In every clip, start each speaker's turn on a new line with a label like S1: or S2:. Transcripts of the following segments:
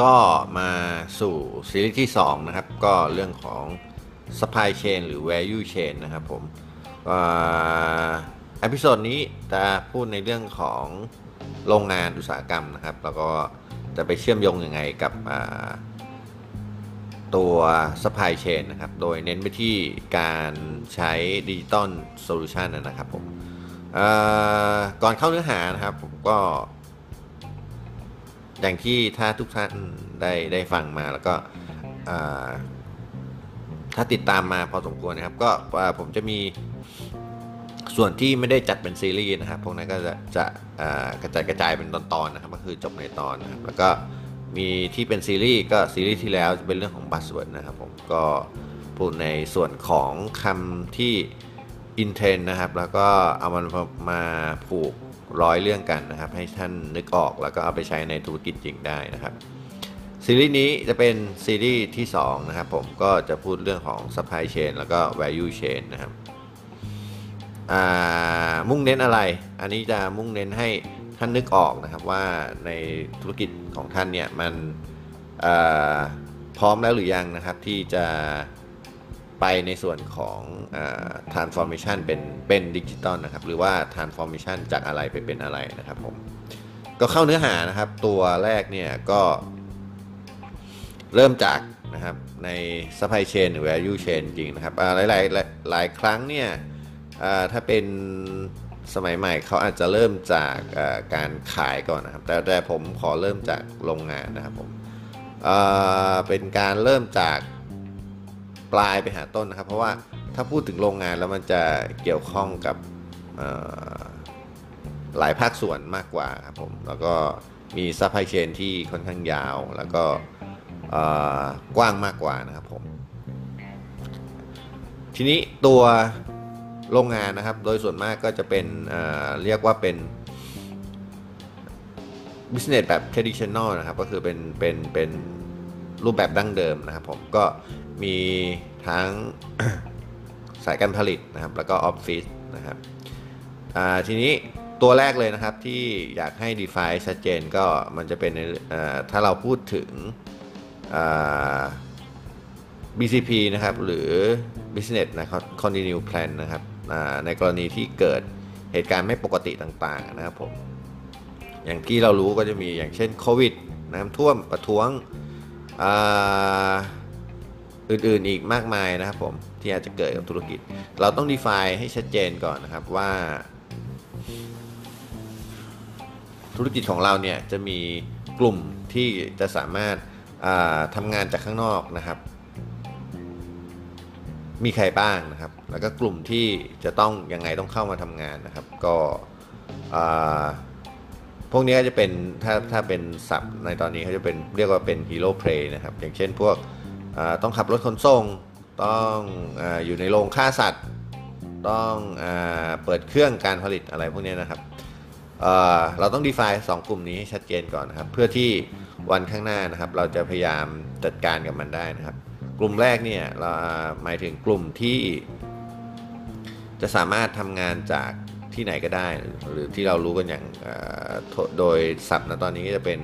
S1: ก็มาสู่ซีรีส์ที่ 2 นะครับ ก็เรื่องของ supply chain หรือ value chain นะครับผม episode นี้จะพูดในเรื่องของโรงงานอุตสาหกรรมนะครับ แล้วก็จะไปเชื่อมโยงยังไงกับตัว supply chain นะครับ โดยเน้นไปที่การใช้ digital solution นะครับผมก่อนเข้าเนื้อหานะครับผมก็ อย่างที่ถ้าทุกท่านได้ได้ฟังมาแล้วก็ถ้าติดตามมาพอสมควรนะครับ ก็ผมจะมีส่วนที่ไม่ได้จัดเป็นซีรีส์นะครับ พวกนั้นก็จะจะกระจายกระจายเป็นตอนๆนะครับ ก็คือจบในตอนนะครับ แล้วก็มีที่เป็นซีรีส์ก็ซีรีส์ที่แล้วจะเป็นเรื่องของ buzzword นะครับผมก็พูดในส่วนของคำที่อินเทนนะครับ แล้วก็เอามันมาผูก ร้อยเรื่องกันนะครับ ให้ท่านนึกออกแล้วก็เอาไปใช้ในธุรกิจจริงได้นะครับซีรีส์นี้จะเป็นซีรีส์ที่2นะครับผมก็จะพูดเรื่องของ supply chain แล้วก็ value chain นะครับมุ่งเน้นอะไร อันนี้จะมุ่งเน้นให้ท่านนึกออกนะครับว่าในธุรกิจของท่านเนี่ยมันพร้อมแล้วหรือยังนะครับที่จะ ไปในส่วนของ transformation เป็นเป็นดิจิตอลนะครับ หรือว่า transformation จากอะไรไปเป็นอะไรนะครับผม ก็เข้าเนื้อหานะครับ ตัวแรกเนี่ยก็ เริ่มจากนะครับใน supply chain หรือ value chain จริงนะครับหลายหลายหลายครั้งเนี่ยถ้าเป็นสมัยใหม่เขาอาจจะเริ่มจากการขายก่อนนะครับ แต่แต่ผมขอเริ่มจากโรงงานนะครับผมเป็นการเริ่มจาก ปลายไปหาต้นนะครับ เพราะว่าถ้าพูดถึงโรงงานแล้วมันจะเกี่ยวข้องกับหลายภาคส่วนมากกว่าครับผมแล้วก็มี supply chain ที่ค่อนข้างยาว แล้วก็กว้างมากกว่านะครับผม ทีนี้ตัวโรงงานนะครับ โดยส่วนมากก็จะเป็นเเรียกว่าเป็น business แบบ traditional นะครับ ก็คือเป็นเป็นเป็น รูปแบบดั้งเดิมนะครับผมก็มีทั้งสายการผลิตนะครับ แล้วก็ออฟฟิศนะครับทีนี้ตัวแรกเลยนะครับที่อยากให้ define ชัดเจนก็มันจะเป็นถ้าเราพูดถึง BCP นะครับ หรือ Business นะครับ Continue Plan นะครับในกรณีที่เกิดเหตุการณ์ไม่ปกติต่างๆนะครับผมอย่างที่เรารู้ก็จะมีอย่างเช่นโควิดน้ำท่วมประท้วง อื่นๆอีกมากมายนะครับผมที่อาจจะเกิดกับธุรกิจ เราต้อง define ให้ชัดเจนก่อนนะครับว่า ธุรกิจของเราเนี่ยจะมีกลุ่มที่จะสามารถทำงานจากข้างนอกนะครับ มีใครบ้างนะครับ แล้วก็กลุ่มที่จะต้องยังไงต้องเข้ามาทำงานนะครับ ก็ พวกนี้ก็จะเป็นถ้าถ้าเป็นศัพท์ในตอนนี้เขาจะเป็นเรียกว่าเป็นฮีโร่เพลย์นะครับ อย่างเช่นพวกต้องขับรถขนส่ง ต้องออยู่ในโรงฆ่าสัตว์ ต้องอเปิดเครื่องการผลิตอะไรพวกนี้นะครับเเราต้อง define สองกลุ่มนี้ให้ชัดเจนก่อนนะครับ เพื่อที่วันข้างหน้านะครับ เราจะพยายามจัดการกับมันได้นะครับ กลุ่มแรกเนี่ยเราหมายถึงกลุ่มที่จะสามารถทำงานจาก ที่ไหนก็ได้ หรือที่เรารู้กันอย่างโดยศัพท์นะตอนนี้จะเป็น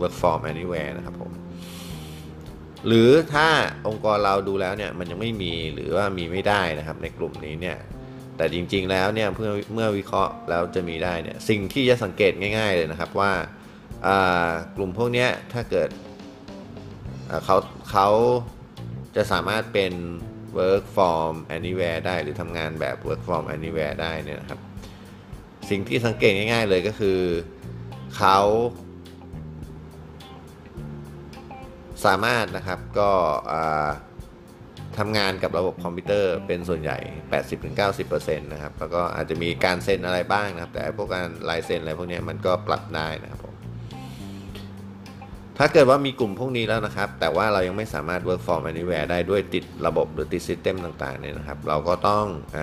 S1: work from anywhere นะครับผม หรือถ้าองค์กรเราดูแล้วเนี่ยมันยังไม่มีหรือว่ามีไม่ได้นะครับในกลุ่มนี้เนี่ยแต่จริงๆแล้วเนี่ยเมื่อเมื่อวิเคราะห์แล้วจะมีได้เนี่ยสิ่งที่จะสังเกตง่าย ๆเลยนะครับว่ากลุ่มพวกนี้ถ้าเกิดเขาเขาจะสามารถเป็น work from anywhere ได้หรือทำงานแบบ work from anywhere ได้เนี่ยนะครับ สิ่งที่สังเกตง่าย ๆ เลยก็คือเขาสามารถนะครับก็ทำงานกับระบบคอมพิวเตอร์เป็นส่วนใหญ่ 80-90%นะครับ แล้วก็อาจจะมีการเซ็นอะไรบ้างนะครับ แต่พวกการลายเซ็นอะไรพวกนี้มันก็ปรับได้นะครับผมถ้าเกิดว่ามีกลุ่มพวกนี้แล้วนะครับ แต่ว่าเรายังไม่สามารถ work from anywhere ได้ด้วยติดระบบหรือติด system ต่างๆเนี่ยนะครับ เราก็ต้องอ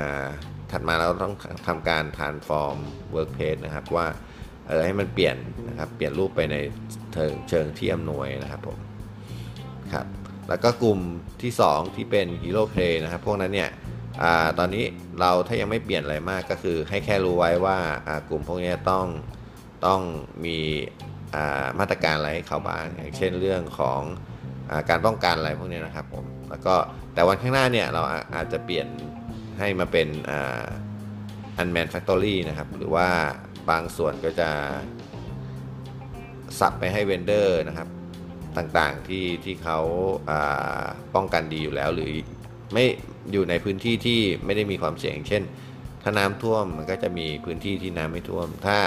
S1: ถัดมาเราต้องทำการ transform workplace นะครับว่าเออให้มันเปลี่ยนนะครับเปลี่ยนรูปไปในเชิงที่อำนวยนะครับผมครับแล้วก็กลุ่มที่ 2 ที่เป็น hero play นะครับ พวกนั้นเนี่ยอตอนนี้เราถ้ายังไม่เปลี่ยนอะไรมากก็คือให้แค่รู้ไว้ว่ากลุ่มพวกนี้ต้องต้องมีมาตรการอะไรให้เขาบ้างอย่างเช่นเรื่องของอการป้องกันอะไรพวกนี้นะครับผมแล้วก็แต่วันข้างหน้าเนี่ยเราอาจจะเปลี่ยน ให้มาเป็น unmanned factory นะครับ หรือว่าบางส่วนก็จะสับไปให้เวนเดอร์นะครับต่างๆที่ที่เขาป้องกันดีอยู่แล้วหรือไม่อยู่ในพื้นที่ที่ไม่ได้มีความเสี่ยง เช่น ถ้าน้ำท่วมมันก็จะมีพื้นที่ที่น้ำไม่ท่วม ถ้า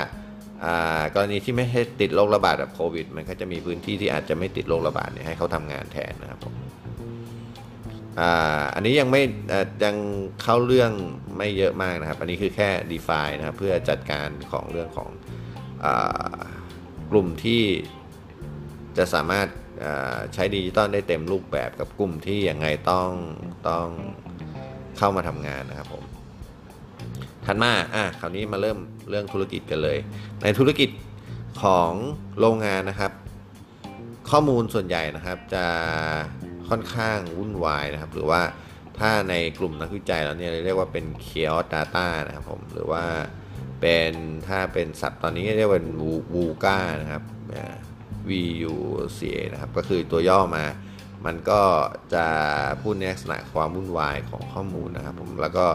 S1: กรณีที่ไม่ให้ติดโรคระบาดแบบโควิด มันก็จะมีพื้นที่ที่อาจจะไม่ติดโรคระบาดเนี่ยให้เขาทำงานแทนนะครับผม อันนี้ยังไม่ยังเข้าเรื่องไม่เยอะมากนะครับ อันนี้คือแค่ define นะครับ เพื่อจัดการของเรื่องของอกลุ่มที่จะสามารถใช้ดิจิตอลได้เต็มรูปแบบกับกลุ่มที่ยังไงต้องต้องเข้ามาทำงานนะครับผมถัดมาอะคราวนี้มาเริ่มเรื่องธุรกิจกันเลย ในธุรกิจของโรงงานนะครับ ข้อมูลส่วนใหญ่นะครับจะค่อนข้างวุ่นวายนะครับ หรือว่าถ้าในกลุ่มนักวิจัยเราเนี่ยเรียกว่าเป็น chaos data นะครับผมหรือว่าเป็นถ้าเป็นสัตว์ตอนนี้เรียกว่าวูก้านะครับ VUCA นะครับ ก็คือตัวย่อมา มันก็จะพูดในลักษณะความวุ่นวายของข้อมูลนะครับผมแล้วก็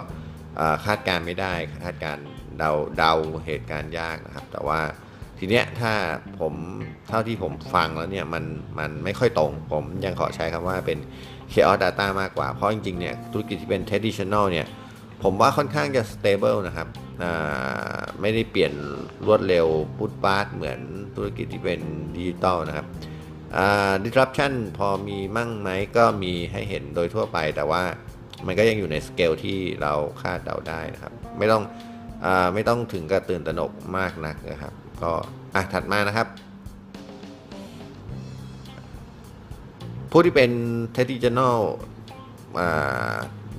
S1: คาดการไม่ได้คาดการเดาเดาเหตุการณ์ยากนะครับ แต่ว่า ทีเนี้ยถ้าผมเท่าที่ผมฟังแล้วเนี่ยมันมันไม่ค่อยตรง ผมยังขอใช้คำว่าเป็น chaos data มากกว่า เพราะจริงๆเนี่ยธุรกิจที่เป็น traditional เนี่ยผมว่าค่อนข้างจะ stable นะครับไม่ได้เปลี่ยนรวดเร็วพุทปาดเหมือนธุรกิจที่เป็นดิจิตอลนะครับ disruption พอมีมั่งไหมก็มีให้เห็นโดยทั่วไป แต่ว่ามันก็ยังอยู่ในสเกลที่เราคาดเดาได้นะครับ ไม่ต้องอไม่ต้องถึงกับตื่นตระหนกมากนักนะครับ ก็อะถัดมานะครับ ผู้ที่เป็น traditional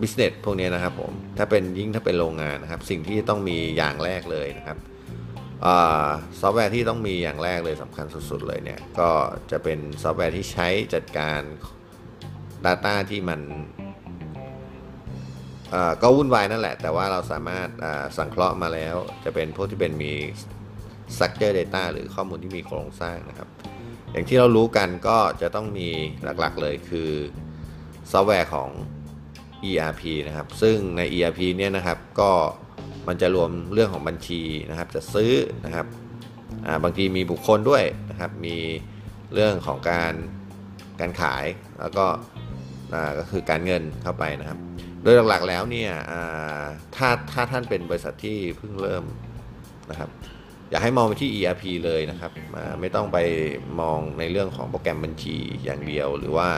S1: business พวกนี้นะครับผม ถ้าเป็นยิ่งถ้าเป็นโรงงานนะครับ สิ่งที่ต้องมีอย่างแรกเลยนะครับซอฟต์แวร์ที่ต้องมีอย่างแรกเลยสำคัญสุด ๆ เลยเนี่ย ก็จะเป็นซอฟต์แวร์ที่ใช้จัดการ Data ที่มันก็วุ่นวายนั่นแหละ แต่ว่าเราสามารถสังเคราะห์มาแล้ว จะเป็นพวกที่เป็นมี structure data หรือข้อมูลที่มีโครงสร้างนะครับ อย่างที่เรารู้กันก็จะต้องมีหลักๆเลยคือซอฟต์แวร์ของ ERP นะครับ ซึ่งใน ERP เนี่ยนะครับก็มันจะรวมเรื่องของบัญชีนะครับ จะซื้อนะครับบางทีมีบุคคลด้วยนะครับ มีเรื่องของการการขายแล้วก็ก็คือการเงินเข้าไปนะครับ โดยหลักๆแล้วเนี่ยถ้าถ้าท่านเป็นบริษัทที่เพิ่งเริ่มนะครับ อยากให้มองไปที่ ERP เลยนะครับ ไม่ต้องไปมองในเรื่องของโปรแกรมบัญชีอย่างเดียว หรือว่า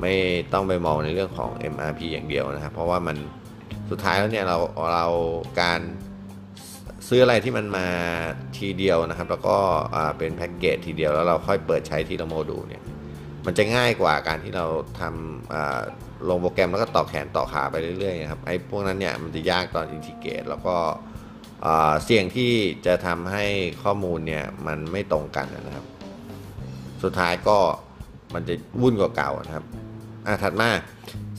S1: ไม่ต้องไปมองในเรื่องของ MRP อย่างเดียวนะครับ เพราะว่ามันสุดท้ายแล้วเนี่ยเราเราการซื้ออะไรที่มันมาทีเดียวนะครับ แล้วก็เป็นแพ็กเกจทีเดียวแล้วเราค่อยเปิดใช้ทีละโมดูลเนี่ยมันจะง่ายกว่าการที่เราทำลงโปรแกรมแล้วก็ต่อแขนต่อขาไปเรื่อยๆครับไอ้พวกนั้นเนี่ยมันจะยากตอนอินทิเกรตแล้วก็ เสี่ยงที่จะทำให้ข้อมูลเนี่ยมันไม่ตรงกันนะครับ สุดท้ายก็มันจะวุ่นกว่าเก่านะครับอะถัดมา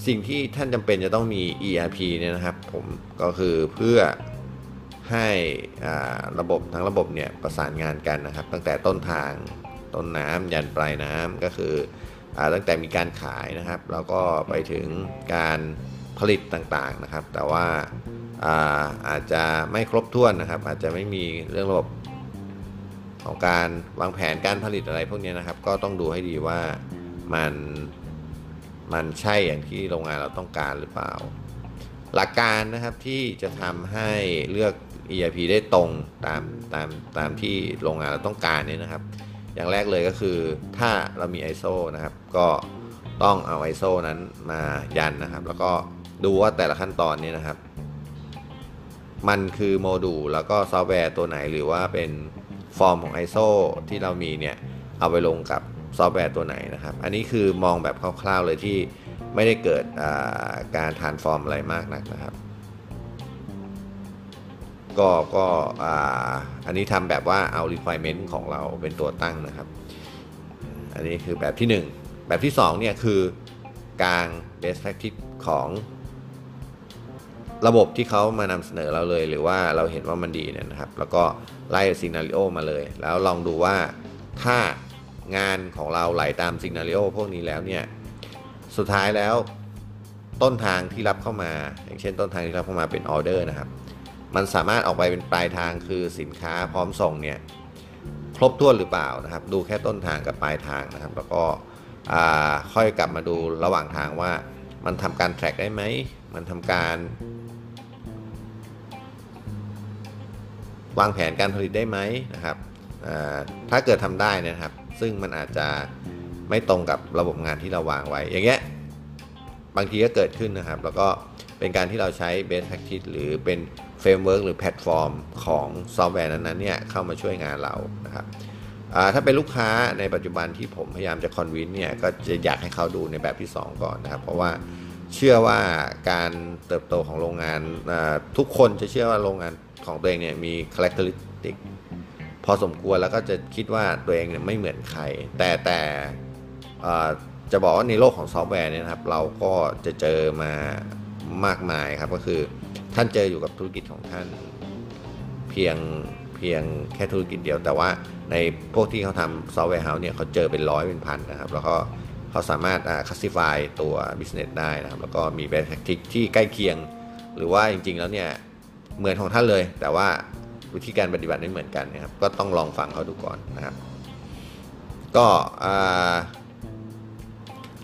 S1: สิ่งที่ท่านจำเป็นจะต้องมี ERP เนี่ยนะครับ ผมก็คือเพื่อให้ระบบทั้งระบบเนี่ยประสานงานกันนะครับ ตั้งแต่ต้นทางต้นน้ำยันปลายน้ำก็คืออตั้งแต่มีการขายนะครับ แล้วก็ไปถึงการผลิตต่างๆนะครับ แต่ว่า อาอาจจะไม่ครบถ้วนนะครับ อาจจะไม่มีเรื่องระบบของการวางแผนการผลิตอะไรพวกนี้นะครับ ก็ต้องดูให้ดีว่ามันมันใช่อย่างที่โรงงานเราต้องการหรือเปล่า หลักการนะครับที่จะทำให้เลือก ERP ได้ตรงตามตามตามที่โรงงานเราต้องการเนี่ยนะครับ อย่างแรกเลยก็คือถ้าเรามี ISO นะครับ ก็ต้องเอา ISO นั้นมายันนะครับ แล้วก็ดูว่าแต่ละขั้นตอนนี้นะครับ มันคือโมดูลแล้วก็ซอฟต์แวร์ตัวไหนหรือว่าเป็นฟอร์มของ ISO ที่เรามีเนี่ย เอาไปลงกับซอฟต์แวร์ตัวไหนนะครับ อันนี้คือมองแบบคร่าวๆเลยที่ไม่ได้เกิดการ transform อะไรมากนักนะครับ ก็ก็อันนี้ทำแบบว่าเอา requirement ของเราเป็นตัวตั้งนะครับ อันนี้คือแบบที่ 1 แบบที่2เนี่ยคือกลาง best practice ของ ระบบที่เขามานำเสนอเราเลย หรือว่าเราเห็นว่ามันดีเนี่ยนะครับ แล้วก็ไล่ซีนารีโอมาเลย แล้วลองดูว่าถ้างานของเราไหลาตามซีนารีโอพวกนี้แล้วเนี่ยสุดท้ายแล้วต้นทางที่รับเข้ามา อย่างเช่นต้นทางที่รับเข้ามาเป็นออเดอร์นะครับ มันสามารถออกไปเป็นปลายทางคือสินค้าพร้อมส่งเนี่ยครบถ้วนหรือเปล่านะครับ ดูแค่ต้นทางกับปลายทางนะครับ แล้วก็ค่อยกลับมาดูระหว่างทางว่ามันทำการแทร็กได้ไหม มันทำการ วางแผนการผลิตได้ไหมนะครับถ้าเกิดทำได้นะครับ ซึ่งมันอาจจะไม่ตรงกับระบบงานที่เราวางไว้ อย่างเงี้ยบางทีก็เกิดขึ้นนะครับ แล้วก็เป็นการที่เราใช้ best practice หรือเป็นframework หรือแพลตฟอร์มของซอฟต์แวร์นั้นๆเนี่ยเข้ามาช่วยงานเรานะครับถ้าเป็นลูกค้าในปัจจุบันที่ผมพยายามจะ convince เนี่ยก็จะอยากให้เขาดูในแบบที่ 2 ก่อนนะครับ เพราะว่าเชื่อว่าการเติบโตของโรงงานทุกคนจะเชื่อว่าโรงงาน ของตัวเองเนี่ยมีคุณลักษณะพอสมควรแล้วก็จะคิดว่าตัวเองเนี่ยไม่เหมือนใคร แต่แต่จะบอกว่าในโลกของซอฟต์แวร์เนี่ยครับเราก็จะเจอมามากมายครับก็คือท่านเจออยู่กับธุรกิจของท่านเพียงเพียงแค่ธุรกิจเดียว แต่ว่าในพวกที่เขาทำ software house เนี่ยเขาเจอเป็นร้อยเป็นพันนะครับ แล้วก็เขาสามารถ classify ตัว business ได้นะครับ แล้วก็มี best practice ที่ใกล้เคียง หรือว่าจริงๆแล้วเนี่ย เหมือนของท่านเลย แต่ว่าวิธีการปฏิบัติไม่เหมือนกันนะครับ ก็ต้องลองฟังเขาดูก่อนนะครับ ก็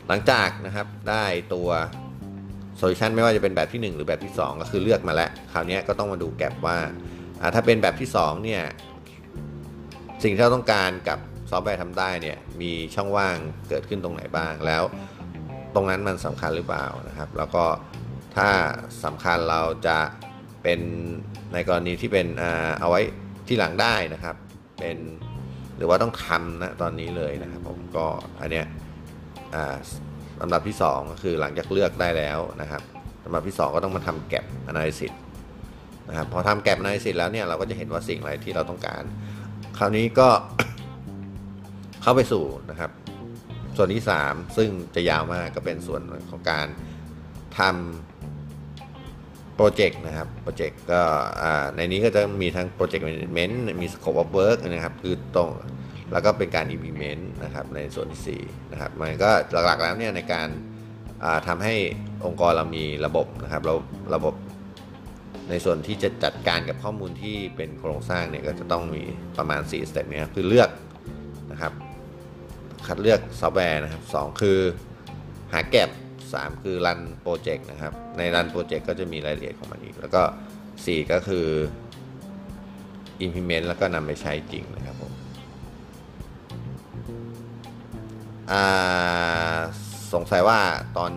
S1: หลังจากนะครับได้ตัว solution ไม่ว่าจะเป็นแบบที่ 1 หรือแบบที่ 2 ก็คือเลือกมาแล้วคราวนี้ก็ต้องมาดู gap ว่าถ้าเป็นแบบที่2เนี่ยสิ่งที่เราต้องการกับซอฟต์แวร์ทำได้เนี่ยมีช่องว่างเกิดขึ้นตรงไหนบ้าง แล้วตรงนั้นมันสำคัญหรือเปล่านะครับ แล้วก็ถ้าสำคัญเราจะ เป็นในกรณีที่เป็นเอาไว้ที่หลังได้นะครับ เป็นหรือว่าต้องทำนะตอนนี้เลยนะครับผมก็อันเนี้ยลำดับที่ 2 ก็คือหลังจากเลือกได้แล้วนะครับลำดับที่ 2 ก็ต้องมาทำแกลบ analysis นะครับพอทำแกลบ analysis แล้วเนี่ยเราก็จะเห็นว่าสิ่งอะไรที่เราต้องการ คราวนี้ก็เข้าไปสู่นะครับ ส่วนที่ 3 ซึ่งจะยาวมากก็เป็นส่วนของการทำ โปรเจกต์นะครับโปรเจกต์ก็ในนี้ก็จะมีทั้ง project management มี scope of work นะครับคือตรงแล้วก็เป็นการ implement นะครับในส่วนที่4นะครับมันก็หลักๆแล้วเนี่ยในการทำให้องค์กรเรามีระบบนะครับเราระบบในส่วนที่จะจัดการกับข้อมูลที่เป็นโครงสร้างเนี่ยก็จะต้องมีประมาณ 4 step เนี้ยคือเลือกนะครับ คัดเลือกซอฟต์แวร์นะครับ 2 คือหา gap 3 คือ run โปรเจกต์นะครับ ใน run โปรเจกต์ก็จะมีรายละเอียดของมันอีก แล้วก็ 4 ก็คือ implement แล้วก็นำไปใช้จริงนะครับผมสงสัยว่าตอน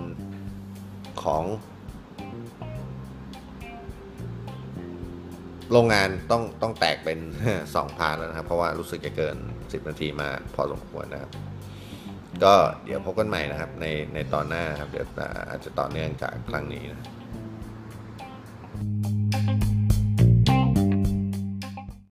S1: ของโรงงานต้องต้องแตกเป็น 2 part แล้วนะครับ เพราะว่ารู้สึกจะเกิน 10 นาทีมาพอสมควรนะครับ ก็เดี๋ยวพบกันใหม่นะครับในในตอนหน้าครับเดี๋ยวอาจจะต่อเนื่องจากครั้งนี้นะ